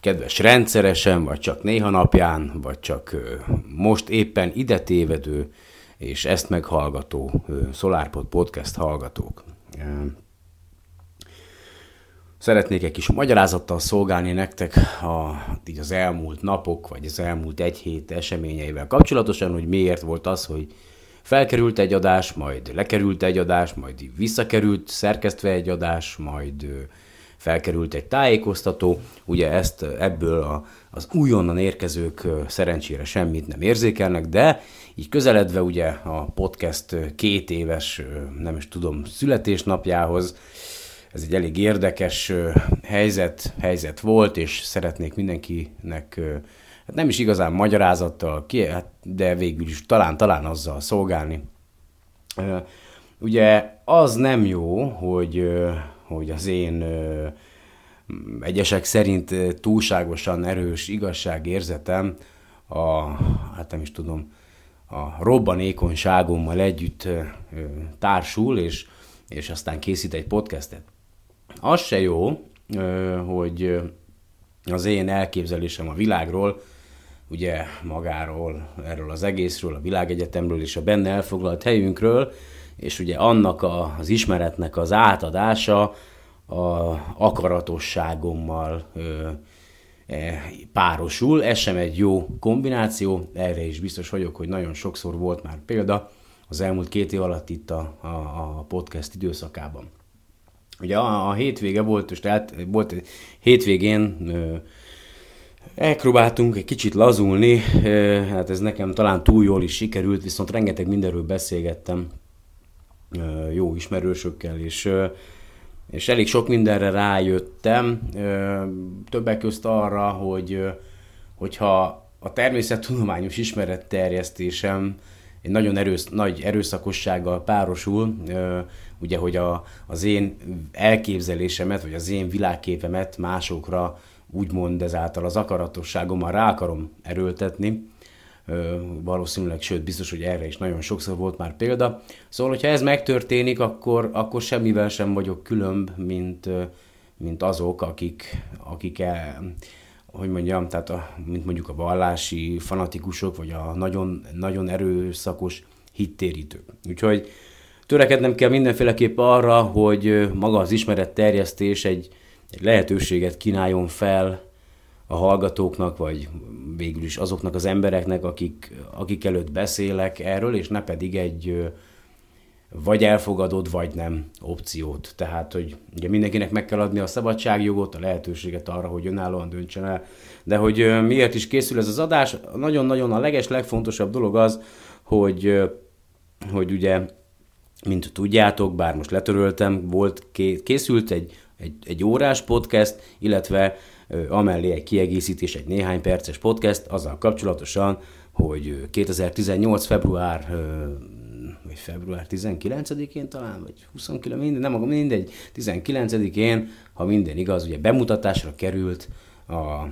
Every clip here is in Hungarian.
kedves rendszeresen, vagy csak néha napján, vagy csak most éppen ide tévedő és ezt meghallgató SolarPod podcast hallgatók. Szeretnék egy kis magyarázattal szolgálni nektek a, így az elmúlt napok, vagy az elmúlt egy hét eseményeivel kapcsolatosan, hogy miért volt az, hogy felkerült egy adás, majd lekerült egy adás, majd visszakerült szerkesztve egy adás, majd felkerült egy tájékoztató. Ugye ezt ebből a, az újonnan érkezők szerencsére semmit nem érzékelnek, de így közeledve ugye a podcast két éves, nem is tudom, születésnapjához, ez egy elég érdekes helyzet, helyzet volt, és szeretnék mindenkinek hát nem is igazán magyarázattal, hát, de végül is talán, talán azzal szolgálni. Ugye az nem jó, hogy, hogy az én egyesek szerint túlságosan erős igazságérzetem a, hát nem is tudom, a robbanékonyságommal együtt társul, és, és aztán készít egy podcastet. Az se jó, hogy az én elképzelésem a világról, ugye magáról, erről az egészről, a világegyetemről és a benne elfoglalt helyünkről, és ugye annak a, az ismeretnek az átadása a akaratosságommal ö, e, párosul. Ez sem egy jó kombináció, erre is biztos vagyok, hogy nagyon sokszor volt már példa az elmúlt két év alatt itt a, a, a podcast időszakában. Ugye a, a hétvége volt, és tehát volt hétvégén ö, elpróbáltunk egy kicsit lazulni, hát ez nekem talán túl jól is sikerült, viszont rengeteg mindenről beszélgettem jó ismerősökkel, és és elég sok mindenre rájöttem, többek közt arra, hogy hogyha a természettudományos ismeretterjesztésem egy nagyon erősz, nagy erőszakossággal párosul, ugye, hogy a, az én elképzelésemet, vagy az én világképemet másokra úgymond ezáltal az akaratosságommal rá akarom erőltetni, valószínűleg, sőt, biztos, hogy erre is nagyon sokszor volt már példa. Szóval, hogyha ez megtörténik, akkor, akkor semmivel sem vagyok különb, mint, mint azok, akik, akik el, hogy mondjam, tehát a, mint mondjuk a vallási fanatikusok, vagy a nagyon, nagyon erőszakos hittérítők. Úgyhogy törekednem kell mindenféleképp arra, hogy maga az ismeret terjesztés egy, egy lehetőséget kínáljon fel a hallgatóknak, vagy végül is azoknak az embereknek, akik, akik előtt beszélek erről, és ne pedig egy vagy elfogadod, vagy nem opciót. Tehát, hogy ugye mindenkinek meg kell adni a szabadságjogot, a lehetőséget arra, hogy önállóan döntsön el. De hogy miért is készül ez az adás, nagyon-nagyon a leges, legfontosabb dolog az, hogy, hogy ugye, mint tudjátok, bár most letöröltem, volt, készült egy, egy, egy órás podcast, illetve amellé egy kiegészítés, egy néhány perces podcast azzal kapcsolatosan, hogy 2018. február vagy február 19-én talán, vagy 29, minden, nem mindegy, 19-én, ha minden igaz, ugye bemutatásra került a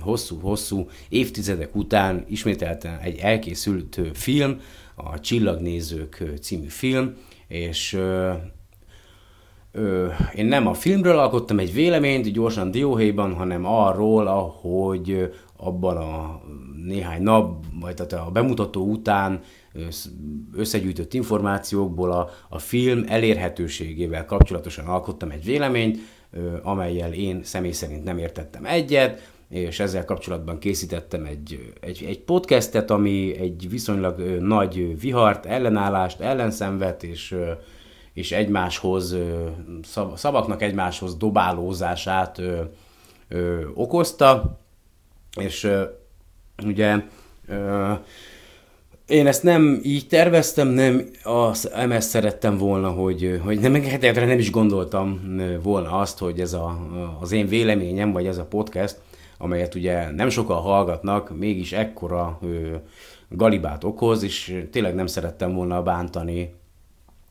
hosszú-hosszú évtizedek után ismételten egy elkészült film, a Csillagnézők című film, és ö, én nem a filmről alkottam egy véleményt, gyorsan dióhéjban, hanem arról, ahogy abban a néhány nap, vagy tehát a bemutató után összegyűjtött információkból a, a film elérhetőségével kapcsolatosan alkottam egy véleményt, amelyel én személy szerint nem értettem egyet, és ezzel kapcsolatban készítettem egy, egy, egy podcastet, ami egy viszonylag nagy vihart, ellenállást, ellenszenvet, és és egymáshoz, szavaknak egymáshoz dobálózását ö, ö, okozta, és ö, ugye ö, én ezt nem így terveztem, nem az MS szerettem volna, hogy, hogy nem, nem is gondoltam volna azt, hogy ez a, az én véleményem, vagy ez a podcast, amelyet ugye nem sokan hallgatnak, mégis ekkora ö, galibát okoz, és tényleg nem szerettem volna bántani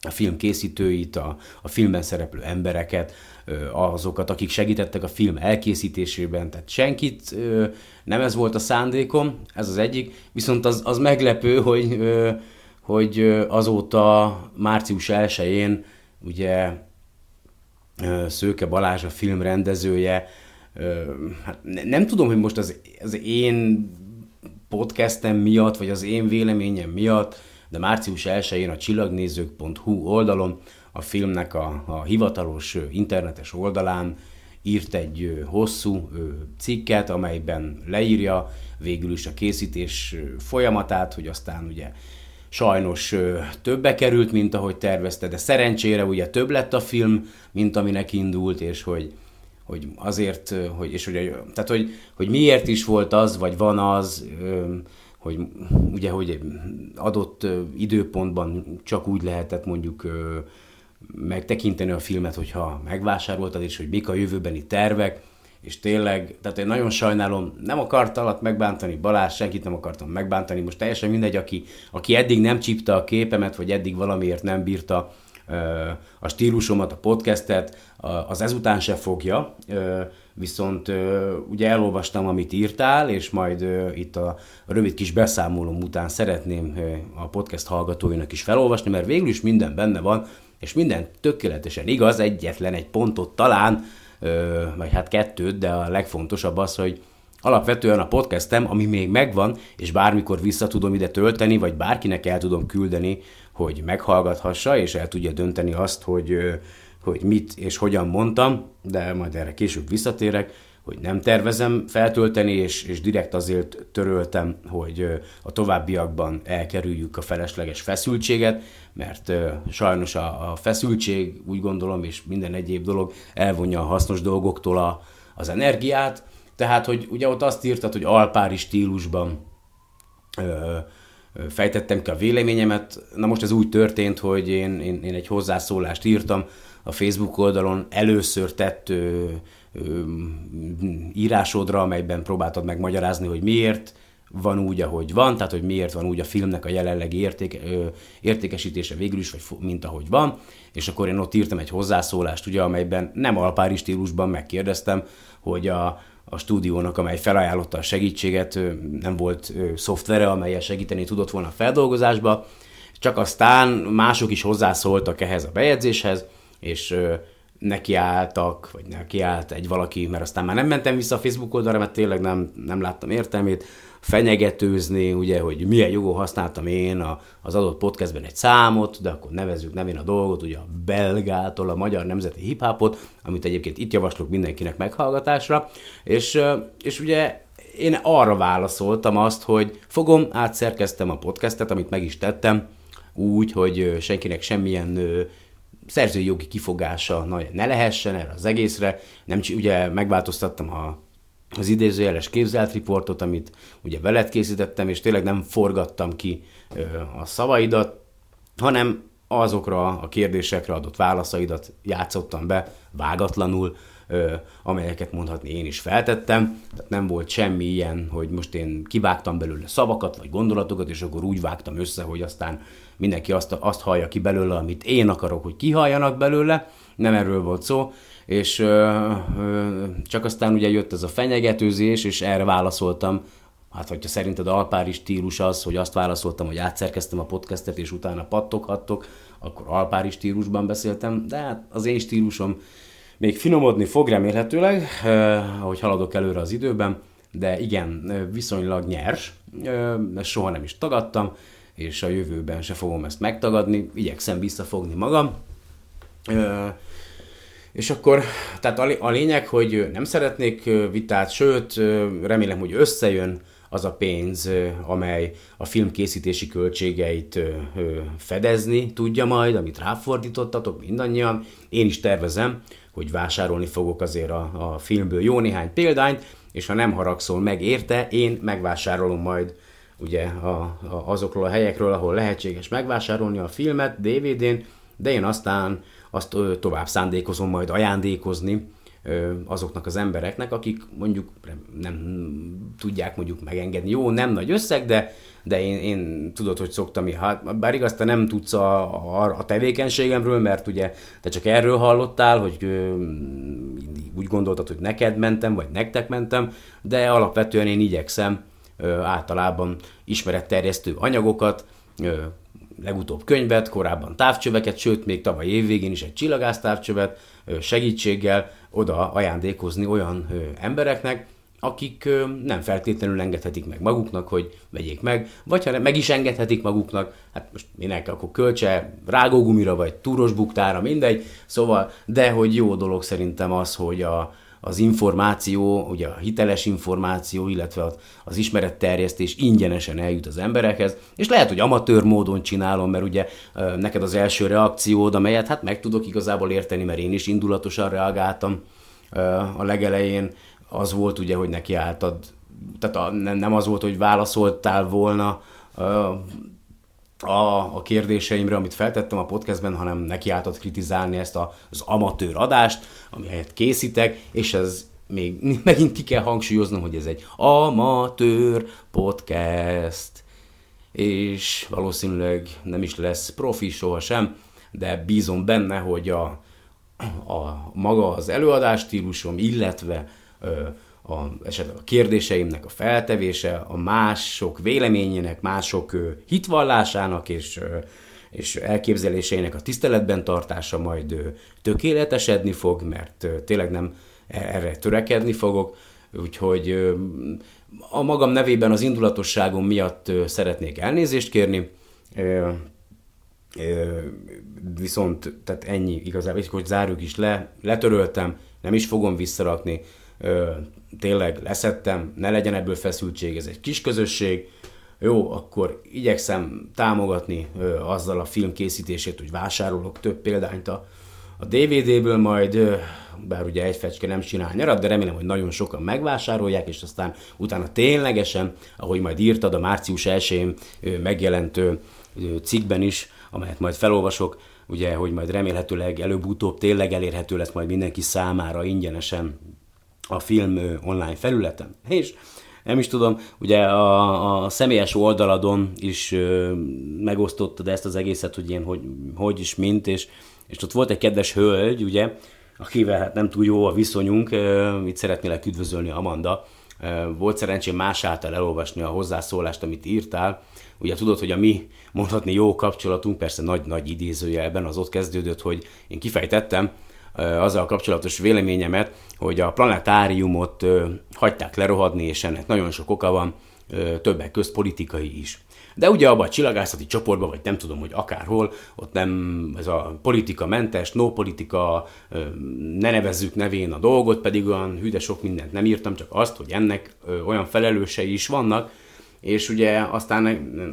a film készítőit, a, a filmben szereplő embereket, azokat, akik segítettek a film elkészítésében, tehát senkit, nem ez volt a szándékom, ez az egyik, viszont az, az meglepő, hogy, hogy azóta március 1-én ugye Szőke Balázs a film rendezője hát nem tudom, hogy most az, az én podcastem miatt, vagy az én véleményem miatt, de március 1-én a csillagnézők.hu oldalon, a filmnek a, a hivatalos internetes oldalán írt egy hosszú cikket, amelyben leírja végül is a készítés folyamatát, hogy aztán ugye sajnos többe került, mint ahogy tervezte, de szerencsére ugye több lett a film, mint aminek indult, és hogy, hogy azért, hogy, és hogy, tehát hogy, hogy miért is volt az, vagy van az, hogy ugye, hogy adott időpontban csak úgy lehetett mondjuk megtekinteni a filmet, hogyha megvásároltad, és hogy mik a jövőbeni tervek, és tényleg, tehát én nagyon sajnálom, nem akartalak megbántani Balázs, senkit nem akartam megbántani, most teljesen mindegy, aki, aki eddig nem csípte a képemet, vagy eddig valamiért nem bírta a stílusomat, a podcastet, az ezután se fogja, viszont ugye elolvastam, amit írtál, és majd itt a rövid kis beszámolom után szeretném a podcast hallgatóinak is felolvasni, mert végül is minden benne van, és minden tökéletesen igaz, egyetlen egy pontot talán, vagy hát kettőt, de a legfontosabb az, hogy alapvetően a podcastem, ami még megvan, és bármikor vissza tudom ide tölteni, vagy bárkinek el tudom küldeni, hogy meghallgathassa, és el tudja dönteni azt, hogy, hogy mit és hogyan mondtam, de majd erre később visszatérek, hogy nem tervezem feltölteni, és, és direkt azért töröltem, hogy a továbbiakban elkerüljük a felesleges feszültséget, mert sajnos a, a feszültség, úgy gondolom, és minden egyéb dolog elvonja a hasznos dolgoktól a, az energiát, tehát, hogy ugye ott azt írtad, hogy alpári stílusban ö, fejtettem ki a véleményemet. Na most ez úgy történt, hogy én, én, én egy hozzászólást írtam a Facebook oldalon, először tett ö, ö, írásodra, amelyben próbáltad megmagyarázni, hogy miért van úgy, ahogy van, tehát hogy miért van úgy a filmnek a jelenlegi érték, ö, értékesítése végül is, vagy mint ahogy van, és akkor én ott írtam egy hozzászólást, ugye, amelyben nem alpári stílusban megkérdeztem, hogy a, a stúdiónak, amely felajánlotta a segítséget, nem volt szoftvere, amelyel segíteni tudott volna a feldolgozásba, csak aztán mások is hozzászóltak ehhez a bejegyzéshez, és nekiálltak, vagy nekiállt egy valaki, mert aztán már nem mentem vissza a Facebook oldalra, mert tényleg nem, nem láttam értelmét, fenyegetőzni, ugye, hogy milyen jogon használtam én a, az adott podcastben egy számot, de akkor nevezzük nevén a dolgot, ugye a belgától a magyar nemzeti hiphopot, amit egyébként itt javaslok mindenkinek meghallgatásra, és, és ugye én arra válaszoltam azt, hogy fogom, átszerkeztem a podcastet, amit meg is tettem, úgy, hogy senkinek semmilyen szerzői jogi kifogása ne lehessen erre az egészre. Nem, ugye megváltoztattam a az idézőjeles képzelt riportot, amit ugye veled készítettem, és tényleg nem forgattam ki a szavaidat, hanem azokra a kérdésekre adott válaszaidat játszottam be vágatlanul, amelyeket mondhatni én is feltettem. Tehát nem volt semmi ilyen, hogy most én kivágtam belőle szavakat vagy gondolatokat, és akkor úgy vágtam össze, hogy aztán mindenki azt, azt hallja ki belőle, amit én akarok, hogy kihalljanak belőle. Nem erről volt szó, és ö, ö, csak aztán ugye jött ez a fenyegetőzés, és erre válaszoltam, hát hogyha szerinted alpári stílus az, hogy azt válaszoltam, hogy átszerkeztem a podcastet, és utána pattoghattok, akkor alpári stílusban beszéltem, de hát az én stílusom még finomodni fog remélhetőleg, eh, ahogy haladok előre az időben, de igen, viszonylag nyers, ezt soha nem is tagadtam, és a jövőben se fogom ezt megtagadni, igyekszem visszafogni magam. Eh, és akkor, tehát a lényeg, hogy nem szeretnék vitát, sőt, remélem, hogy összejön az a pénz, amely a film készítési költségeit fedezni tudja majd, amit ráfordítottatok mindannyian. Én is tervezem, hogy vásárolni fogok azért a, a filmből jó néhány példányt, és ha nem haragszol meg érte, én megvásárolom majd ugye a, a, azokról a helyekről, ahol lehetséges megvásárolni a filmet DVD-n, de én aztán azt tovább szándékozom majd ajándékozni azoknak az embereknek, akik mondjuk nem tudják mondjuk megengedni. Jó, nem nagy összeg, de, de én, én tudod, hogy szoktam, hát, bár igaz, te nem tudsz a, a, a tevékenységemről, mert ugye te csak erről hallottál, hogy úgy gondoltad, hogy neked mentem, vagy nektek mentem, de alapvetően én igyekszem ö, általában ismeretterjesztő anyagokat, legutóbb könyvet, korábban távcsöveket, sőt, még tavaly évvégén is egy csillagász távcsövet segítséggel oda ajándékozni olyan embereknek, akik nem feltétlenül engedhetik meg maguknak, hogy vegyék meg, vagy ha meg is engedhetik maguknak, hát most minek, akkor költse rágógumira, vagy túros buktára, mindegy, szóval, de hogy jó dolog szerintem az, hogy a, az információ, ugye a hiteles információ, illetve az, ismeretterjesztés ingyenesen eljut az emberekhez, és lehet, hogy amatőr módon csinálom, mert ugye neked az első reakciód, amelyet hát meg tudok igazából érteni, mert én is indulatosan reagáltam a legelején, az volt ugye, hogy neki álltad, tehát a, nem az volt, hogy válaszoltál volna a, a kérdéseimre, amit feltettem a podcastben, hanem neki álltad kritizálni ezt a, az amatőr adást, amelyet készítek, és ez még megint ki kell hangsúlyoznom, hogy ez egy amatőr podcast, és valószínűleg nem is lesz profi sohasem, de bízom benne, hogy a, a maga az előadás stílusom, illetve a, esetleg a kérdéseimnek a feltevése, a mások véleményének, mások hitvallásának és, és elképzeléseinek a tiszteletben tartása majd tökéletesedni fog, mert tényleg nem erre törekedni fogok, úgyhogy a magam nevében az indulatosságom miatt szeretnék elnézést kérni, viszont tehát ennyi igazából, hogy zárjuk is le, letöröltem, nem is fogom visszarakni, tényleg leszettem, ne legyen ebből feszültség, ez egy kis közösség, jó, akkor igyekszem támogatni ö, azzal a film készítését, hogy vásárolok több példányt a, a DVD-ből, majd, ö, bár ugye egy fecske nem csinál nyarat, de remélem, hogy nagyon sokan megvásárolják, és aztán utána ténylegesen, ahogy majd írtad a március 1-én megjelentő cikkben is, amelyet majd felolvasok, ugye, hogy majd remélhetőleg előbb-utóbb tényleg elérhető lesz majd mindenki számára ingyenesen a film online felületen. És nem is tudom, ugye a, a személyes oldaladon is megosztottad ezt az egészet, hogy ilyen, hogy, hogy is, mint, és, és ott volt egy kedves hölgy, ugye, akivel hát nem túl jó a viszonyunk, ö, itt szeretnélek üdvözölni Amanda. Volt szerencsém más által elolvasni a hozzászólást, amit írtál. Ugye tudod, hogy a mi mondhatni jó kapcsolatunk, persze nagy-nagy idézőjelben az ott kezdődött, hogy én kifejtettem, azzal kapcsolatos véleményemet, hogy a planetáriumot hagyták lerohadni, és ennek nagyon sok oka van, többek közt politikai is. De ugye abban a csillagászati csoportban, vagy nem tudom, hogy akárhol, ott nem ez a politika mentes, no politika, ne nevezzük nevén a dolgot, pedig olyan hűde sok mindent nem írtam, csak azt, hogy ennek olyan felelősei is vannak, és ugye aztán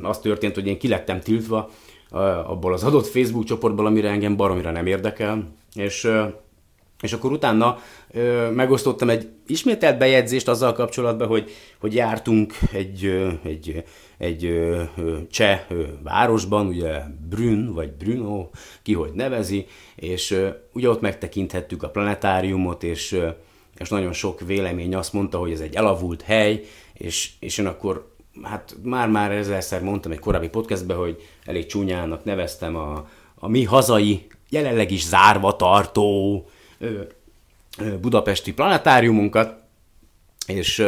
az történt, hogy én kilettem tiltva abból az adott Facebook csoportból, amire engem baromira nem érdekel, és, és akkor utána megosztottam egy ismételt bejegyzést azzal kapcsolatban, hogy, hogy jártunk egy, egy, egy cseh városban, ugye Brünn, vagy Bruno, ki hogy nevezi, és ugye ott megtekinthettük a planetáriumot, és, és nagyon sok vélemény azt mondta, hogy ez egy elavult hely, és, és én akkor hát már-már ezerszer mondtam egy korábbi podcastben, hogy elég csúnyának neveztem a, a mi hazai jelenleg is zárva tartó budapesti planetáriumunkat, és,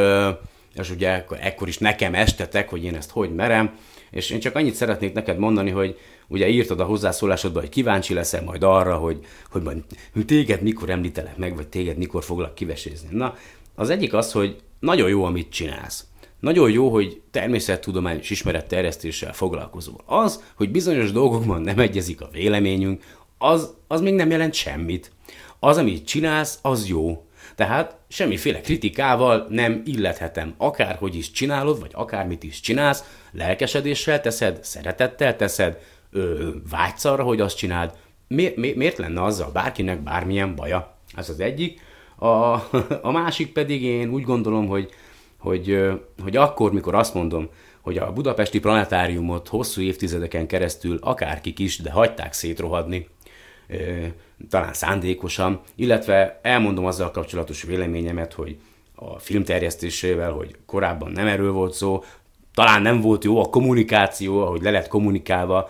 és ugye ekkor, ekkor is nekem estetek, hogy én ezt hogy merem, és én csak annyit szeretnék neked mondani, hogy ugye írtad a hozzászólásodban, hogy kíváncsi leszel majd arra, hogy, hogy majd téged mikor említelek meg, vagy téged mikor foglak kivesézni. Na, az egyik az, hogy nagyon jó, amit csinálsz. Nagyon jó, hogy természettudományos ismeretterjesztéssel foglalkozol. Az, hogy bizonyos dolgokban nem egyezik a véleményünk, az, az még nem jelent semmit. Az, amit csinálsz, az jó. Tehát semmiféle kritikával nem illethetem. Akárhogy is csinálod, vagy akármit is csinálsz, lelkesedéssel teszed, szeretettel teszed, ö, vágysz arra, hogy azt csináld. Mi, mi, miért lenne azzal bárkinek bármilyen baja? Ez az egyik. A, a másik pedig én úgy gondolom, hogy, hogy, hogy akkor, mikor azt mondom, hogy a budapesti planetáriumot hosszú évtizedeken keresztül akárkik is, de hagyták szétrohadni, talán szándékosan, illetve elmondom azzal kapcsolatos véleményemet, hogy a filmterjesztésével, hogy korábban nem erről volt szó, talán nem volt jó a kommunikáció, ahogy le lett kommunikálva,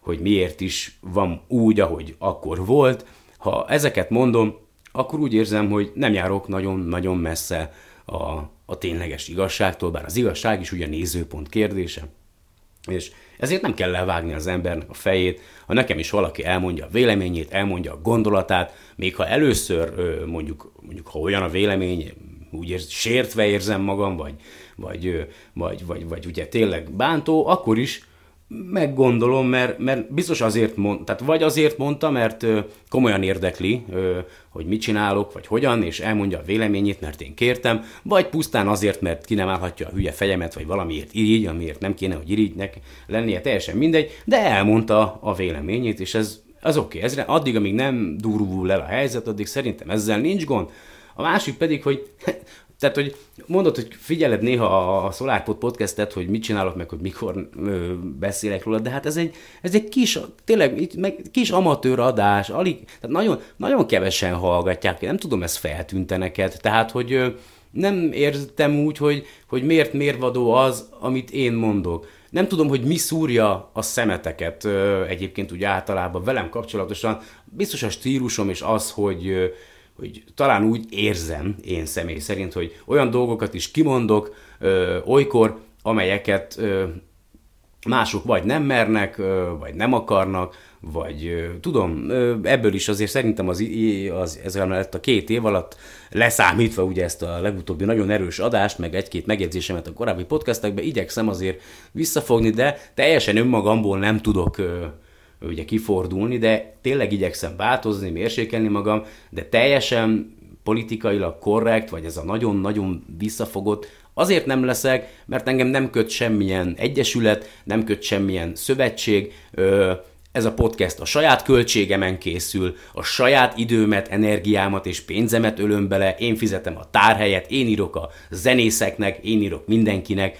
hogy miért is van úgy, ahogy akkor volt. Ha ezeket mondom, akkor úgy érzem, hogy nem járok nagyon-nagyon messze a, a tényleges igazságtól, bár az igazság is ugye nézőpont kérdése. És ezért nem kell levágni az embernek a fejét, ha nekem is valaki elmondja a véleményét, elmondja a gondolatát, még ha először mondjuk, mondjuk ha olyan a vélemény, úgy érz, sértve érzem magam, vagy, vagy, vagy, vagy, vagy ugye tényleg bántó, akkor is meggondolom, mert, mert biztos azért mond, tehát vagy azért mondta, mert komolyan érdekli, hogy mit csinálok, vagy hogyan, és elmondja a véleményét, mert én kértem, vagy pusztán azért, mert ki nem állhatja a hülye fejemet, vagy valamiért irigy, amiért nem kéne, hogy irigynek lennie, teljesen mindegy, de elmondta a véleményét, és ez az oké, okay. addig, amíg nem durvul el a helyzet, addig szerintem ezzel nincs gond. A másik pedig, hogy tehát, hogy mondod, hogy figyeled néha a SolarPod podcastet, hogy mit csinálok, meg hogy mikor ö, beszélek róla, de hát ez egy, ez egy kis, tényleg itt meg kis amatőr adás, alig, tehát nagyon, nagyon kevesen hallgatják, nem tudom, ez feltűnte neked, tehát, hogy ö, nem értem úgy, hogy, hogy miért mérvadó az, amit én mondok. Nem tudom, hogy mi szúrja a szemeteket ö, egyébként úgy általában velem kapcsolatosan. Biztos a stílusom és az, hogy hogy talán úgy érzem én személy szerint, hogy olyan dolgokat is kimondok ö, olykor, amelyeket ö, mások vagy nem mernek, ö, vagy nem akarnak, vagy ö, tudom, ö, ebből is azért szerintem az, az, ez a két év alatt leszámítva ugye ezt a legutóbbi nagyon erős adást, meg egy-két megjegyzésemet a korábbi podcastekben igyekszem azért visszafogni, de teljesen önmagamból nem tudok ö, ugye kifordulni, de tényleg igyekszem változni, mérsékelni magam, de teljesen politikailag korrekt, vagy ez a nagyon-nagyon visszafogott, azért nem leszek, mert engem nem köt semmilyen egyesület, nem köt semmilyen szövetség, ez a podcast a saját költségemen készül, a saját időmet, energiámat és pénzemet ölöm bele, én fizetem a tárhelyet, én írok a zenészeknek, én írok mindenkinek,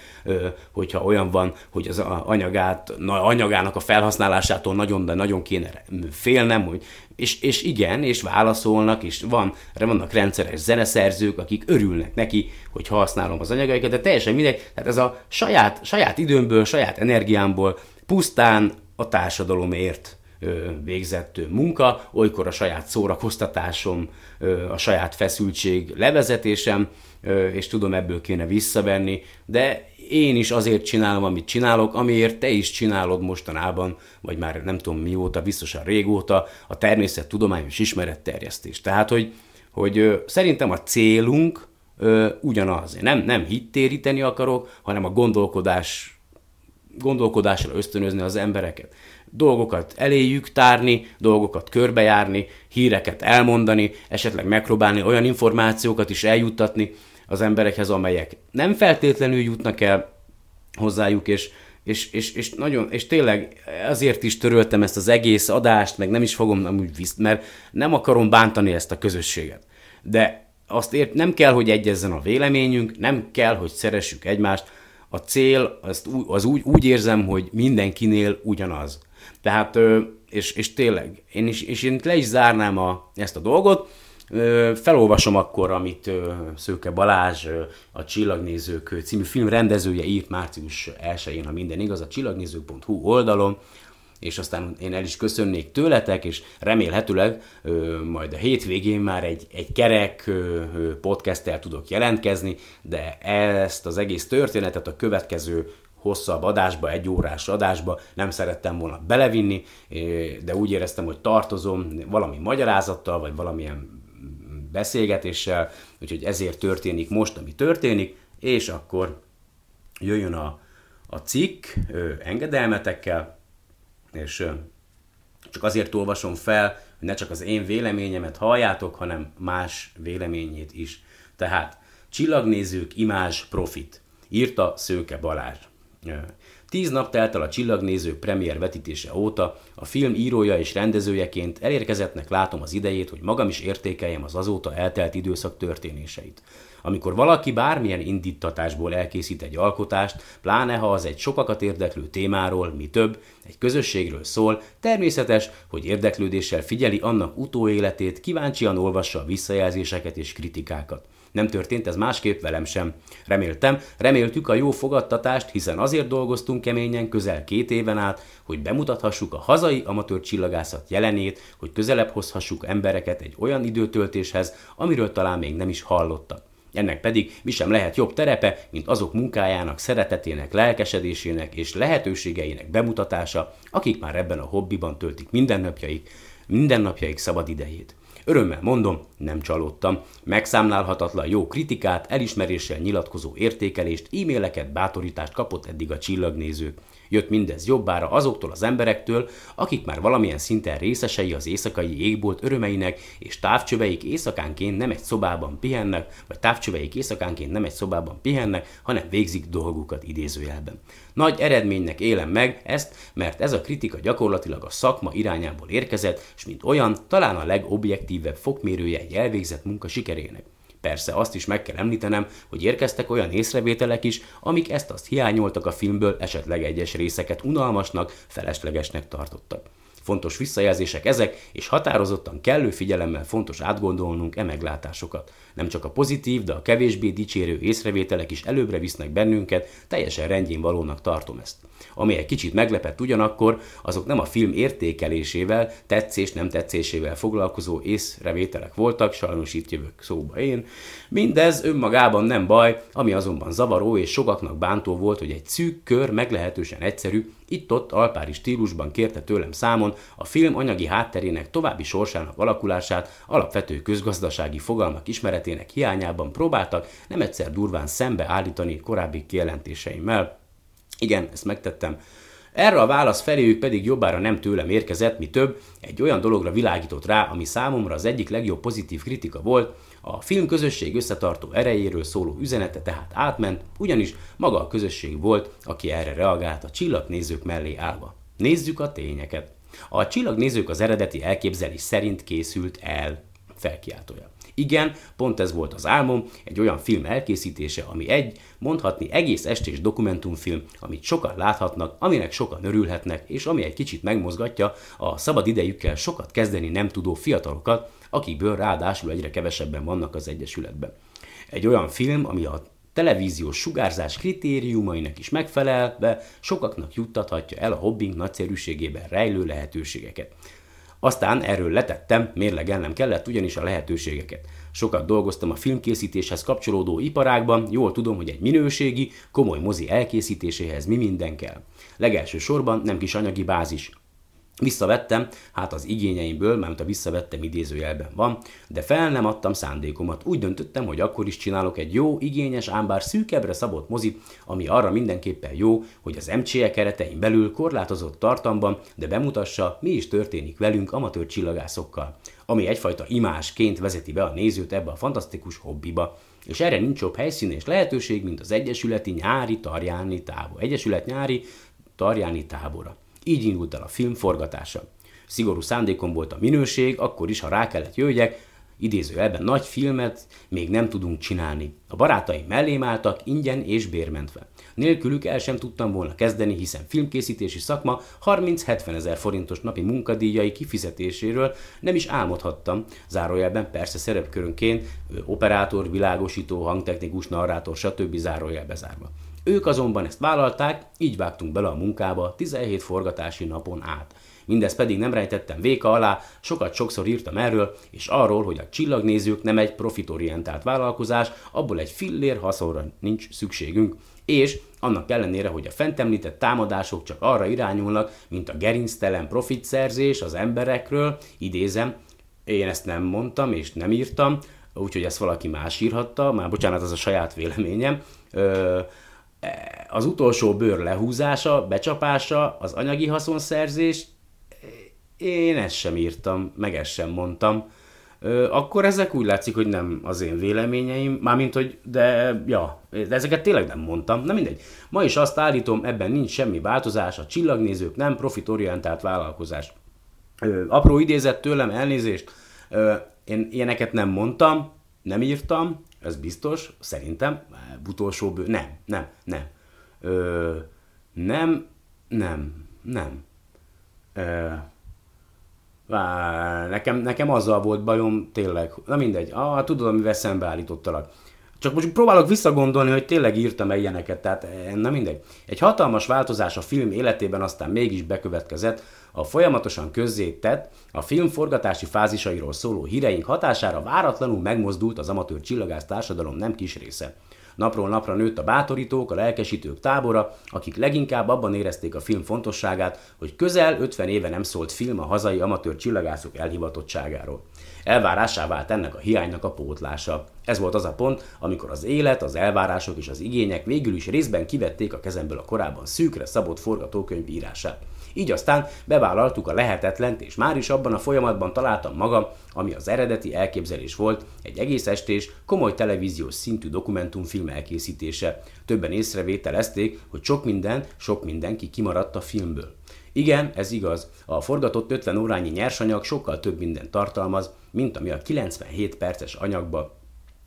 hogyha olyan van, hogy az anyagát, anyagának a felhasználásától nagyon, de nagyon kéne félnem, hogy és, és igen, és válaszolnak, és van, vannak rendszeres zeneszerzők, akik örülnek neki, hogy használom az anyagaikat, de teljesen mindegy, tehát ez a saját, saját időmből, saját energiámból pusztán a társadalomért végzett munka, olykor a saját szórakoztatásom, a saját feszültség levezetésem, és tudom ebből kéne visszavenni, de én is azért csinálom, amit csinálok, amiért te is csinálod mostanában, vagy már nem tudom mióta, biztosan régóta, a természettudományos ismeretterjesztés. Tehát, hogy, hogy szerintem a célunk ugyanaz. Én nem, nem hittéríteni akarok, hanem a gondolkodás gondolkodásra ösztönözni az embereket. Dolgokat eléjük tárni, dolgokat körbejárni, híreket elmondani, esetleg megpróbálni olyan információkat is eljuttatni az emberekhez, amelyek nem feltétlenül jutnak el hozzájuk, és, és, és, és, nagyon, és tényleg azért is töröltem ezt az egész adást, meg nem is fogom amúgy visz, mert nem akarom bántani ezt a közösséget. De azt ért, nem kell, hogy egyezzen a véleményünk, nem kell, hogy szeressük egymást, a cél azt, az úgy, úgy érzem, hogy mindenkinél ugyanaz. Tehát, és, és tényleg, én is, és én le is zárnám a, ezt a dolgot, felolvasom akkor, amit Szőke Balázs, a Csillagnézők című film rendezője írt március 1-én, ha minden igaz, a csillagnézők.hu oldalon, és aztán én el is köszönnék tőletek, és remélhetőleg ö, majd a hétvégén már egy, egy kerek podcasttel tudok jelentkezni, de ezt az egész történetet a következő hosszabb adásba, egy órás adásba nem szerettem volna belevinni, de úgy éreztem, hogy tartozom valami magyarázattal, vagy valamilyen beszélgetéssel, úgyhogy ezért történik most, ami történik, és akkor jöjjön a, a cikk engedelmetekkel, és csak azért olvasom fel, hogy ne csak az én véleményemet halljátok, hanem más véleményét is. Tehát Csillagnézők, imázs, profit. Írta Szőke Balázs. Tíz nap telt el a Csillagnézők premier vetítése óta, a film írója és rendezőjeként elérkezettnek látom az idejét, hogy magam is értékeljem az azóta eltelt időszak történéseit. Amikor valaki bármilyen indítatásból elkészít egy alkotást, pláne ha az egy sokakat érdeklő témáról, mi több, egy közösségről szól, természetes, hogy érdeklődéssel figyeli annak utóéletét, kíváncsian olvassa a visszajelzéseket és kritikákat. Nem történt ez másképp velem sem. Reméltem, reméltük a jó fogadtatást, hiszen azért dolgoztunk keményen közel két éven át, hogy bemutathassuk a hazai amatőr csillagászat jelenét, hogy közelebb hozhassuk embereket egy olyan időtöltéshez, amiről talán még nem is hallottak. Ennek pedig mi sem lehet jobb terepe, mint azok munkájának, szeretetének, lelkesedésének és lehetőségeinek bemutatása, akik már ebben a hobbiban töltik mindennapjaik, mindennapjaik szabad idejét. Örömmel mondom, nem csalódtam. Megszámlálhatatlan jó kritikát, elismeréssel nyilatkozó értékelést, e-maileket, bátorítást kapott eddig a csillagnézők. Jött mindez jobbára azoktól az emberektől, akik már valamilyen szinten részesei az éjszakai égbolt örömeinek, és távcsöveik éjszakánként nem egy szobában pihennek, vagy távcsöveik éjszakánként nem egy szobában pihennek, hanem végzik dolgukat idézőjelben. Nagy eredménynek élem meg ezt, mert ez a kritika gyakorlatilag a szakma irányából érkezett, és mint olyan, talán a legobjektívebb fokmérője egy elvégzett munka sikerének. Persze azt is meg kell említenem, hogy érkeztek olyan észrevételek is, amik ezt-azt hiányoltak a filmből, esetleg egyes részeket unalmasnak, feleslegesnek tartottak. Fontos visszajelzések ezek, és határozottan kellő figyelemmel fontos átgondolnunk e meglátásokat. Nem csak a pozitív, de a kevésbé dicsérő észrevételek is előbbre visznek bennünket, teljesen rendjén valónak tartom ezt. Ami egy kicsit meglepett ugyanakkor, azok nem a film értékelésével, tetszés nem tetszésével foglalkozó észrevételek voltak, sajnos itt jövök szóba én. Mindez önmagában nem baj, ami azonban zavaró és sokaknak bántó volt, hogy egy szűk kör meglehetősen egyszerű, itt-ott alpári stílusban kérte tőlem számon a film anyagi hátterének további sorsának alakulását alapvető közgazdasági fogalmak ismeretének hiányában próbáltak nem egyszer durván szembe állítani korábbi kijelentéseimmel. Igen, ezt megtettem. Erre a válasz feléjük pedig jobbára nem tőlem érkezett, mi több, egy olyan dologra világított rá, ami számomra az egyik legjobb pozitív kritika volt, a film közösség összetartó erejéről szóló üzenete tehát átment, ugyanis maga a közösség volt, aki erre reagált a csillagnézők mellé állva. Nézzük a tényeket. A csillagnézők az eredeti elképzelés szerint készült el. Felkiáltója. Igen, pont ez volt az álmom, egy olyan film elkészítése, ami egy, mondhatni egész estés dokumentumfilm, amit sokan láthatnak, aminek sokan örülhetnek, és ami egy kicsit megmozgatja a szabad idejükkel sokat kezdeni nem tudó fiatalokat, akikből ráadásul egyre kevesebben vannak az Egyesületben. Egy olyan film, ami a televíziós sugárzás kritériumainak is megfelelve sokaknak juttathatja el a hobbing nagyszerűségében rejlő lehetőségeket. Aztán erről letettem, mérlegelnem kellett ugyanis a lehetőségeket. Sokat dolgoztam a filmkészítéshez kapcsolódó iparágban, jól tudom, hogy egy minőségi, komoly mozi elkészítéséhez mi minden kell. Legelső sorban nem kis anyagi bázis, Visszavettem, hát az igényeimből, mert a visszavettem idézőjelben van, de fel nem adtam szándékomat. Úgy döntöttem, hogy akkor is csinálok egy jó, igényes, ám bár szűkebbre szabott mozit, ami arra mindenképpen jó, hogy az MCE keretein belül korlátozott tartamban, de bemutassa, mi is történik velünk amatőr csillagászokkal, ami egyfajta imásként vezeti be a nézőt ebbe a fantasztikus hobbiba. És erre nincs jobb helyszín és lehetőség, mint az Egyesületi Nyári Tarjáni Tábor. Egyesület Nyári Tarjáni Tábora. Így indult el a film forgatása. Szigorú szándékom volt a minőség, akkor is, ha rá kellett jöjjek, idézőjelben nagy filmet még nem tudunk csinálni. A barátaim mellém álltak ingyen és bérmentve. Nélkülük el sem tudtam volna kezdeni, hiszen filmkészítési szakma 30-70 ezer forintos napi munkadíjai kifizetéséről nem is álmodhattam, zárójelben persze szerepkörönként operátor, világosító, hangtechnikus, narrátor, stb. zárójelbe zárva. Ők azonban ezt vállalták, így vágtunk bele a munkába 17 forgatási napon át. Mindez pedig nem rejtettem véka alá, sokat sokszor írtam erről, és arról, hogy a csillagnézők nem egy profitorientált vállalkozás, abból egy fillér haszonra nincs szükségünk, és annak ellenére, hogy a fent említett támadások csak arra irányulnak, mint a gerinctelen profitszerzés az emberekről, idézem, én ezt nem mondtam és nem írtam, úgyhogy ezt valaki más írhatta, már bocsánat, az a saját véleményem, ö, az utolsó bőr lehúzása, becsapása, az anyagi haszonszerzés, én ezt sem írtam, meg ezt sem mondtam. Akkor ezek úgy látszik, hogy nem az én véleményeim, mármint, hogy de, ja, de ezeket tényleg nem mondtam, na mindegy. Ma is azt állítom, ebben nincs semmi változás, a csillagnézők nem profitorientált vállalkozás. Apró idézet tőlem, elnézést, én ilyeneket nem mondtam, nem írtam, ez biztos, szerintem, utolsó nem, nem, nem. Ö, nem, nem, nem. Ö, nekem, nekem azzal volt bajom, tényleg, na mindegy, ah, tudod, amivel szembeállítottalak. Csak most próbálok visszagondolni, hogy tényleg írtam-e ilyeneket, tehát eh, nem mindegy. Egy hatalmas változás a film életében aztán mégis bekövetkezett, a folyamatosan közzétett, a film forgatási fázisairól szóló híreink hatására váratlanul megmozdult az amatőr csillagász társadalom nem kis része. Napról napra nőtt a bátorítók, a lelkesítők tábora, akik leginkább abban érezték a film fontosságát, hogy közel 50 éve nem szólt film a hazai amatőr csillagászok elhivatottságáról. Elvárásá vált ennek a hiánynak a pótlása. Ez volt az a pont, amikor az élet, az elvárások és az igények végül is részben kivették a kezemből a korábban szűkre szabott forgatókönyv írását. Így aztán bevállaltuk a lehetetlent, és már is abban a folyamatban találtam magam, ami az eredeti elképzelés volt, egy egész estés, komoly televíziós szintű dokumentumfilm elkészítése. Többen észrevételezték, hogy sok minden, sok mindenki kimaradt a filmből. Igen, ez igaz. A forgatott 50 órányi nyersanyag sokkal több mindent tartalmaz, mint ami a 97 perces anyagba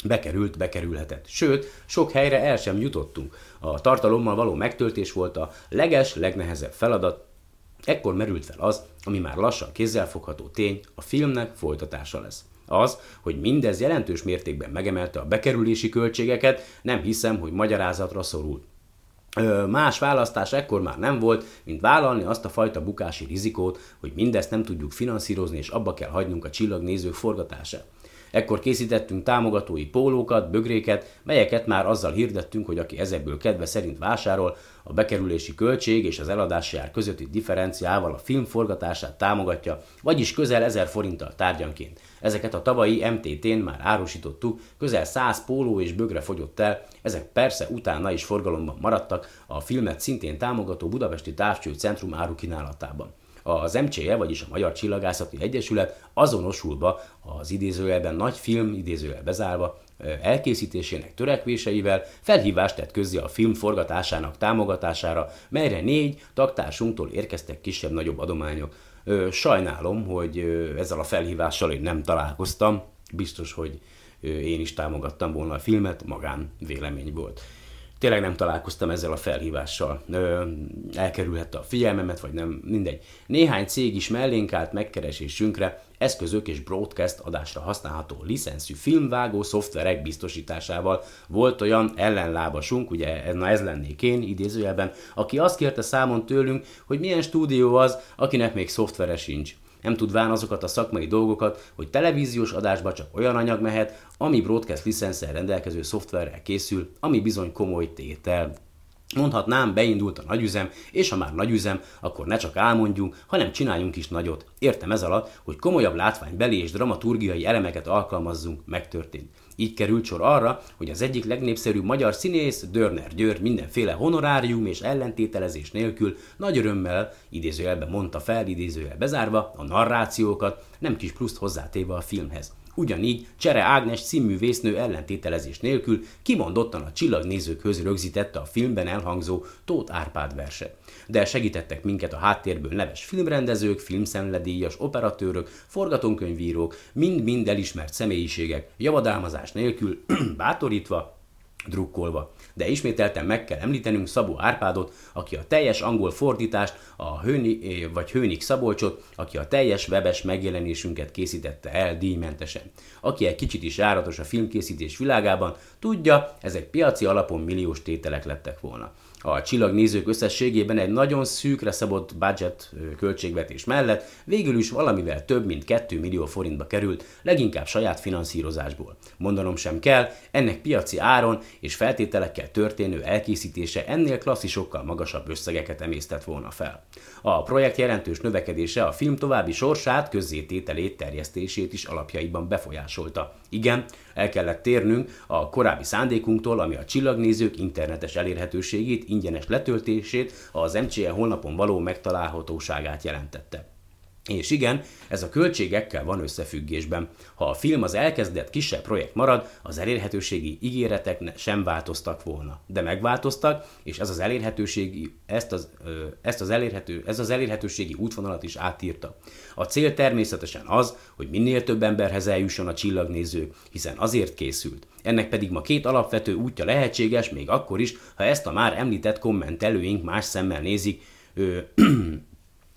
bekerült, bekerülhetett. Sőt, sok helyre el sem jutottunk. A tartalommal való megtöltés volt a leges, legnehezebb feladat, Ekkor merült fel az, ami már lassan kézzelfogható tény, a filmnek folytatása lesz. Az, hogy mindez jelentős mértékben megemelte a bekerülési költségeket, nem hiszem, hogy magyarázatra szorult. Más választás ekkor már nem volt, mint vállalni azt a fajta bukási rizikót, hogy mindezt nem tudjuk finanszírozni, és abba kell hagynunk a csillagnézők forgatását. Ekkor készítettünk támogatói pólókat, bögréket, melyeket már azzal hirdettünk, hogy aki ezekből kedve szerint vásárol, a bekerülési költség és az eladási ár közötti differenciával a film forgatását támogatja, vagyis közel 1000 forinttal tárgyanként. Ezeket a tavalyi MTT-n már árusítottuk, közel 100 póló és bögre fogyott el, ezek persze utána is forgalomban maradtak a filmet szintén támogató Budapesti Távcső Centrum árukínálatában az MCE, vagyis a Magyar Csillagászati Egyesület azonosulva az idézőjelben nagy film, idézőjel bezárva, elkészítésének törekvéseivel felhívást tett közzé a film forgatásának támogatására, melyre négy taktársunktól érkeztek kisebb-nagyobb adományok. Sajnálom, hogy ezzel a felhívással én nem találkoztam, biztos, hogy én is támogattam volna a filmet, magán vélemény volt tényleg nem találkoztam ezzel a felhívással. Ö, elkerülhette a figyelmemet, vagy nem, mindegy. Néhány cég is mellénk állt megkeresésünkre, eszközök és broadcast adásra használható licenszű filmvágó szoftverek biztosításával. Volt olyan ellenlábasunk, ugye na ez lennék én idézőjelben, aki azt kérte számon tőlünk, hogy milyen stúdió az, akinek még szoftvere sincs. Nem tudván azokat a szakmai dolgokat, hogy televíziós adásba csak olyan anyag mehet, ami broadcast licenszer rendelkező szoftverrel készül, ami bizony komoly tétel. Mondhatnám, beindult a nagyüzem, és ha már nagyüzem, akkor ne csak álmondjunk, hanem csináljunk is nagyot. Értem ez alatt, hogy komolyabb látványbeli és dramaturgiai elemeket alkalmazzunk, megtörtént. Így került sor arra, hogy az egyik legnépszerűbb magyar színész, Dörner György mindenféle honorárium és ellentételezés nélkül nagy örömmel, idézőjelben mondta fel, idézőjel bezárva, a narrációkat, nem kis pluszt hozzátéve a filmhez. Ugyanígy Csere Ágnes színművésznő ellentételezés nélkül kimondottan a csillagnézőkhöz rögzítette a filmben elhangzó Tóth Árpád verset. De segítettek minket a háttérből neves filmrendezők, filmszenledíjas, operatőrök, forgatókönyvírók, mind-mind elismert személyiségek, javadalmazás nélkül, bátorítva, drukkolva. De ismételten meg kell említenünk Szabó Árpádot, aki a teljes angol fordítást, a Hőni, eh, vagy Hőnik Szabolcsot, aki a teljes webes megjelenésünket készítette el díjmentesen. Aki egy kicsit is járatos a filmkészítés világában, tudja, ezek piaci alapon milliós tételek lettek volna a csillagnézők összességében egy nagyon szűkre szabott budget költségvetés mellett végül is valamivel több mint 2 millió forintba került, leginkább saját finanszírozásból. Mondanom sem kell, ennek piaci áron és feltételekkel történő elkészítése ennél klasszisokkal magasabb összegeket emésztett volna fel. A projekt jelentős növekedése a film további sorsát, közzétételét, terjesztését is alapjaiban befolyásolta. Igen, el kellett térnünk a korábbi szándékunktól, ami a csillagnézők internetes elérhetőségét, ingyenes letöltését, az MCE honlapon való megtalálhatóságát jelentette. És igen, ez a költségekkel van összefüggésben. Ha a film az elkezdett kisebb projekt marad, az elérhetőségi ígéretek sem változtak volna. De megváltoztak, és ez az elérhetőségi, ezt az, ezt az elérhető, ez az elérhetőségi útvonalat is átírta. A cél természetesen az, hogy minél több emberhez eljusson a csillagnéző, hiszen azért készült. Ennek pedig ma két alapvető útja lehetséges, még akkor is, ha ezt a már említett kommentelőink más szemmel nézik,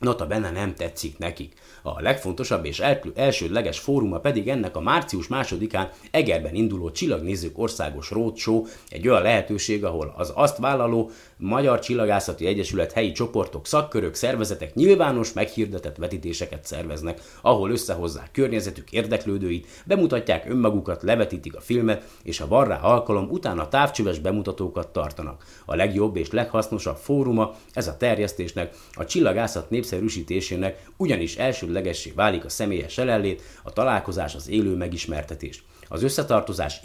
Nota benne nem tetszik nekik. A legfontosabb és elsődleges fóruma pedig ennek a március másodikán Egerben induló Csillagnézők Országos Roadshow, egy olyan lehetőség, ahol az azt vállaló Magyar Csillagászati Egyesület helyi csoportok, szakkörök, szervezetek nyilvános meghirdetett vetítéseket szerveznek, ahol összehozzák környezetük érdeklődőit, bemutatják önmagukat, levetítik a filmet, és ha van rá alkalom, utána távcsöves bemutatókat tartanak. A legjobb és leghasznosabb fóruma ez a terjesztésnek, a csillagászat népszerűsítésének ugyanis elsődlegessé válik a személyes jelenlét, a találkozás, az élő megismertetés. Az összetartozás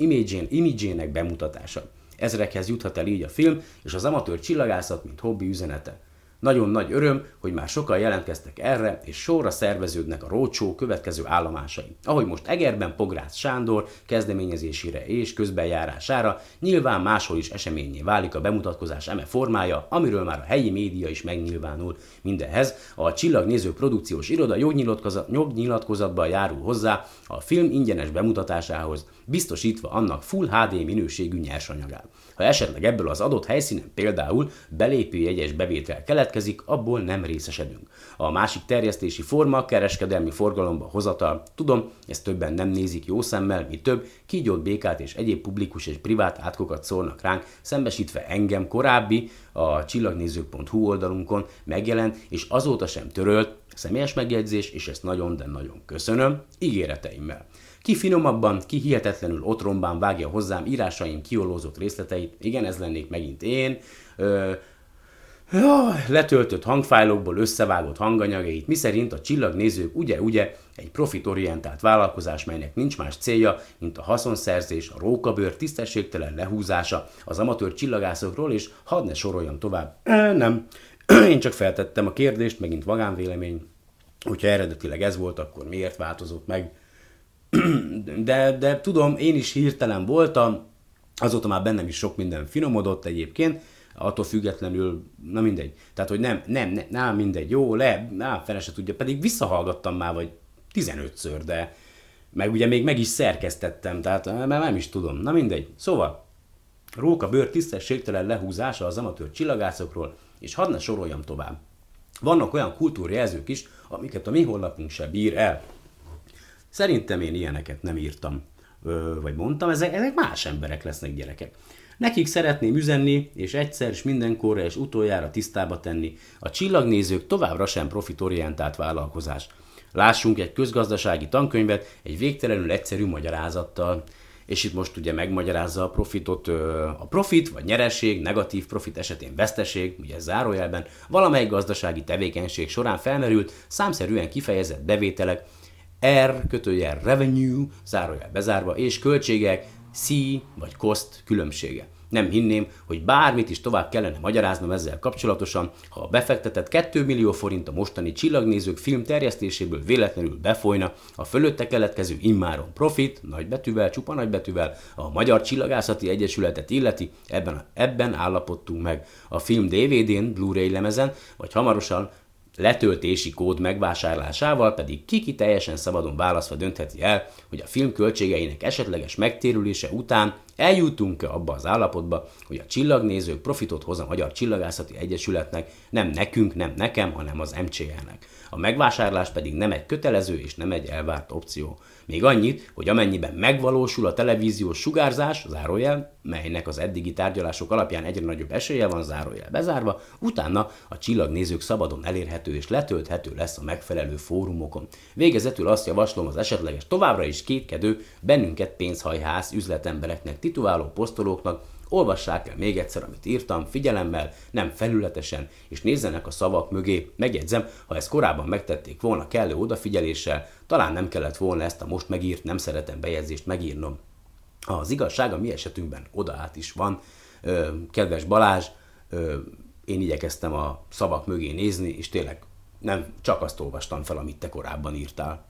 imidzsének bemutatása. Ezrekhez juthat el így a film és az amatőr csillagászat, mint hobbi üzenete. Nagyon nagy öröm, hogy már sokan jelentkeztek erre, és sorra szerveződnek a Rócsó következő állomásai. Ahogy most Egerben Pográcz Sándor kezdeményezésére és közbenjárására nyilván máshol is eseményé válik a bemutatkozás eme formája, amiről már a helyi média is megnyilvánul. Mindenhez a Csillagnéző produkciós iroda jognyilatkozatban járul hozzá a film ingyenes bemutatásához, biztosítva annak Full HD minőségű nyersanyagát. Ha esetleg ebből az adott helyszínen például belépőjegyes bevétel keletkezik, abból nem részesedünk. A másik terjesztési forma kereskedelmi forgalomba hozatal. Tudom, ezt többen nem nézik jó szemmel, mi több, kígyót békát és egyéb publikus és privát átkokat szólnak ránk, szembesítve engem korábbi a csillagnézők.hu oldalunkon megjelent, és azóta sem törölt személyes megjegyzés, és ezt nagyon, de nagyon köszönöm, ígéreteimmel. Ki finomabban, ki hihetetlenül otromban vágja hozzám írásaim kiolózott részleteit. Igen, ez lennék megint én. Ö, Jaj, letöltött hangfájlokból összevágott hanganyagait, miszerint a csillagnézők ugye-ugye egy profitorientált vállalkozás, melynek nincs más célja, mint a haszonszerzés, a rókabőr tisztességtelen lehúzása az amatőr csillagászokról, és hadd ne soroljam tovább. E, nem, én csak feltettem a kérdést, megint magánvélemény, hogyha eredetileg ez volt, akkor miért változott meg? de, de tudom, én is hirtelen voltam, azóta már bennem is sok minden finomodott egyébként, attól függetlenül, na mindegy. Tehát, hogy nem, nem, nem, nem mindegy, jó, le, nem, fele se tudja, pedig visszahallgattam már, vagy 15-ször, de meg ugye még meg is szerkesztettem, tehát mert nem is tudom. Na mindegy. Szóval, Róka bőr tisztességtelen lehúzása az amatőr csillagászokról, és hadd ne soroljam tovább. Vannak olyan kultúrjelzők is, amiket a mi honlapunk se bír el. Szerintem én ilyeneket nem írtam, ö, vagy mondtam, ezek, ezek más emberek lesznek gyerekek. Nekik szeretném üzenni, és egyszer és mindenkorra és utoljára tisztába tenni, a csillagnézők továbbra sem profitorientált vállalkozás. Lássunk egy közgazdasági tankönyvet egy végtelenül egyszerű magyarázattal, és itt most ugye megmagyarázza a profitot, a profit vagy nyereség, negatív profit esetén veszteség, ugye zárójelben, valamelyik gazdasági tevékenység során felmerült, számszerűen kifejezett bevételek, R kötőjel revenue, zárójel bezárva, és költségek C vagy cost különbsége. Nem hinném, hogy bármit is tovább kellene magyaráznom ezzel kapcsolatosan, ha a befektetett 2 millió forint a mostani csillagnézők film terjesztéséből véletlenül befolyna, a fölötte keletkező immáron profit, nagybetűvel, csupa nagybetűvel, a Magyar Csillagászati Egyesületet illeti, ebben, ebben állapodtunk meg. A film DVD-n, Blu-ray lemezen, vagy hamarosan letöltési kód megvásárlásával pedig kiki teljesen szabadon választva döntheti el, hogy a film költségeinek esetleges megtérülése után eljutunk-e abba az állapotba, hogy a csillagnézők profitot hoz a Magyar Csillagászati Egyesületnek, nem nekünk, nem nekem, hanem az MCL-nek. A megvásárlás pedig nem egy kötelező és nem egy elvárt opció. Még annyit, hogy amennyiben megvalósul a televíziós sugárzás, zárójel, melynek az eddigi tárgyalások alapján egyre nagyobb esélye van, zárójel bezárva, utána a csillagnézők szabadon elérhető és letölthető lesz a megfelelő fórumokon. Végezetül azt javaslom az esetleges továbbra is kétkedő, bennünket pénzhajház üzletembereknek tituláló posztolóknak, Olvassák el még egyszer, amit írtam, figyelemmel, nem felületesen, és nézzenek a szavak mögé. Megjegyzem, ha ezt korábban megtették volna kellő odafigyeléssel, talán nem kellett volna ezt a most megírt, nem szeretem bejegyzést megírnom. Az igazság a mi esetünkben oda át is van. Ö, kedves Balázs, ö, én igyekeztem a szavak mögé nézni, és tényleg nem csak azt olvastam fel, amit te korábban írtál.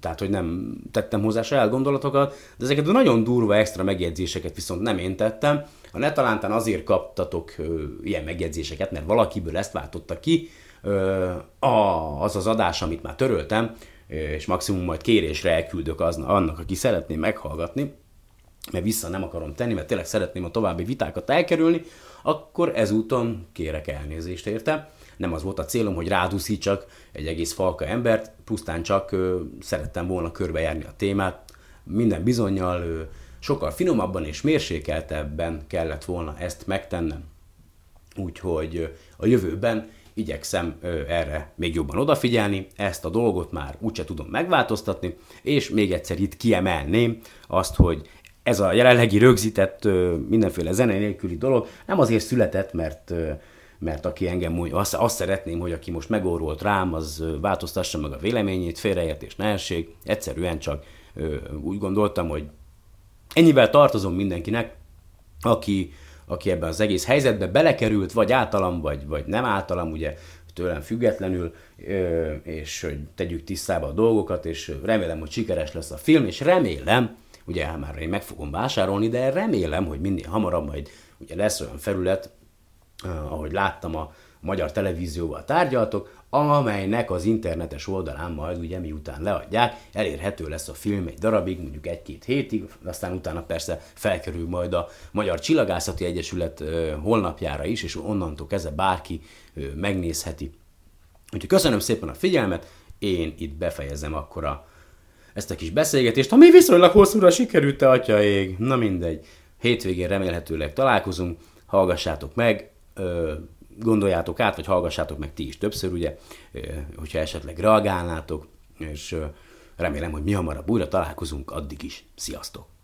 Tehát, hogy nem tettem hozzá saját gondolatokat, de ezeket a nagyon durva extra megjegyzéseket viszont nem én tettem. A netalántán azért kaptatok ilyen megjegyzéseket, mert valakiből ezt váltotta ki, az az adás, amit már töröltem, és maximum majd kérésre elküldök az, annak, aki szeretné meghallgatni, mert vissza nem akarom tenni, mert tényleg szeretném a további vitákat elkerülni, akkor ezúton kérek elnézést érte. Nem az volt a célom, hogy rádúszítsak egy egész falka embert, pusztán csak szerettem volna körbejárni a témát. Minden bizonyal sokkal finomabban és mérsékeltebben kellett volna ezt megtennem. Úgyhogy a jövőben igyekszem erre még jobban odafigyelni, ezt a dolgot már úgyse tudom megváltoztatni, és még egyszer itt kiemelném azt, hogy ez a jelenlegi rögzített mindenféle zene nélküli dolog nem azért született, mert mert aki engem mondja, azt, azt szeretném, hogy aki most megórolt rám, az változtassa meg a véleményét, félreértés ne essék. Egyszerűen csak ö, úgy gondoltam, hogy ennyivel tartozom mindenkinek, aki, aki ebben az egész helyzetbe belekerült, vagy általam, vagy, vagy nem általam, ugye tőlem függetlenül, és hogy tegyük tisztába a dolgokat, és remélem, hogy sikeres lesz a film, és remélem, ugye már én meg fogom vásárolni, de remélem, hogy minél hamarabb majd ugye lesz olyan felület, ahogy láttam a magyar televízióval tárgyaltok, amelynek az internetes oldalán majd ugye miután leadják, elérhető lesz a film egy darabig, mondjuk egy-két hétig, aztán utána persze felkerül majd a Magyar Csillagászati Egyesület holnapjára is, és onnantól kezdve bárki megnézheti. Úgyhogy köszönöm szépen a figyelmet, én itt befejezem akkor a, ezt a kis beszélgetést, ami viszonylag hosszúra sikerült, te atyaég. Na mindegy, hétvégén remélhetőleg találkozunk, hallgassátok meg, gondoljátok át, vagy hallgassátok meg ti is többször, ugye, hogyha esetleg reagálnátok, és remélem, hogy mi hamarabb újra találkozunk, addig is. Sziasztok!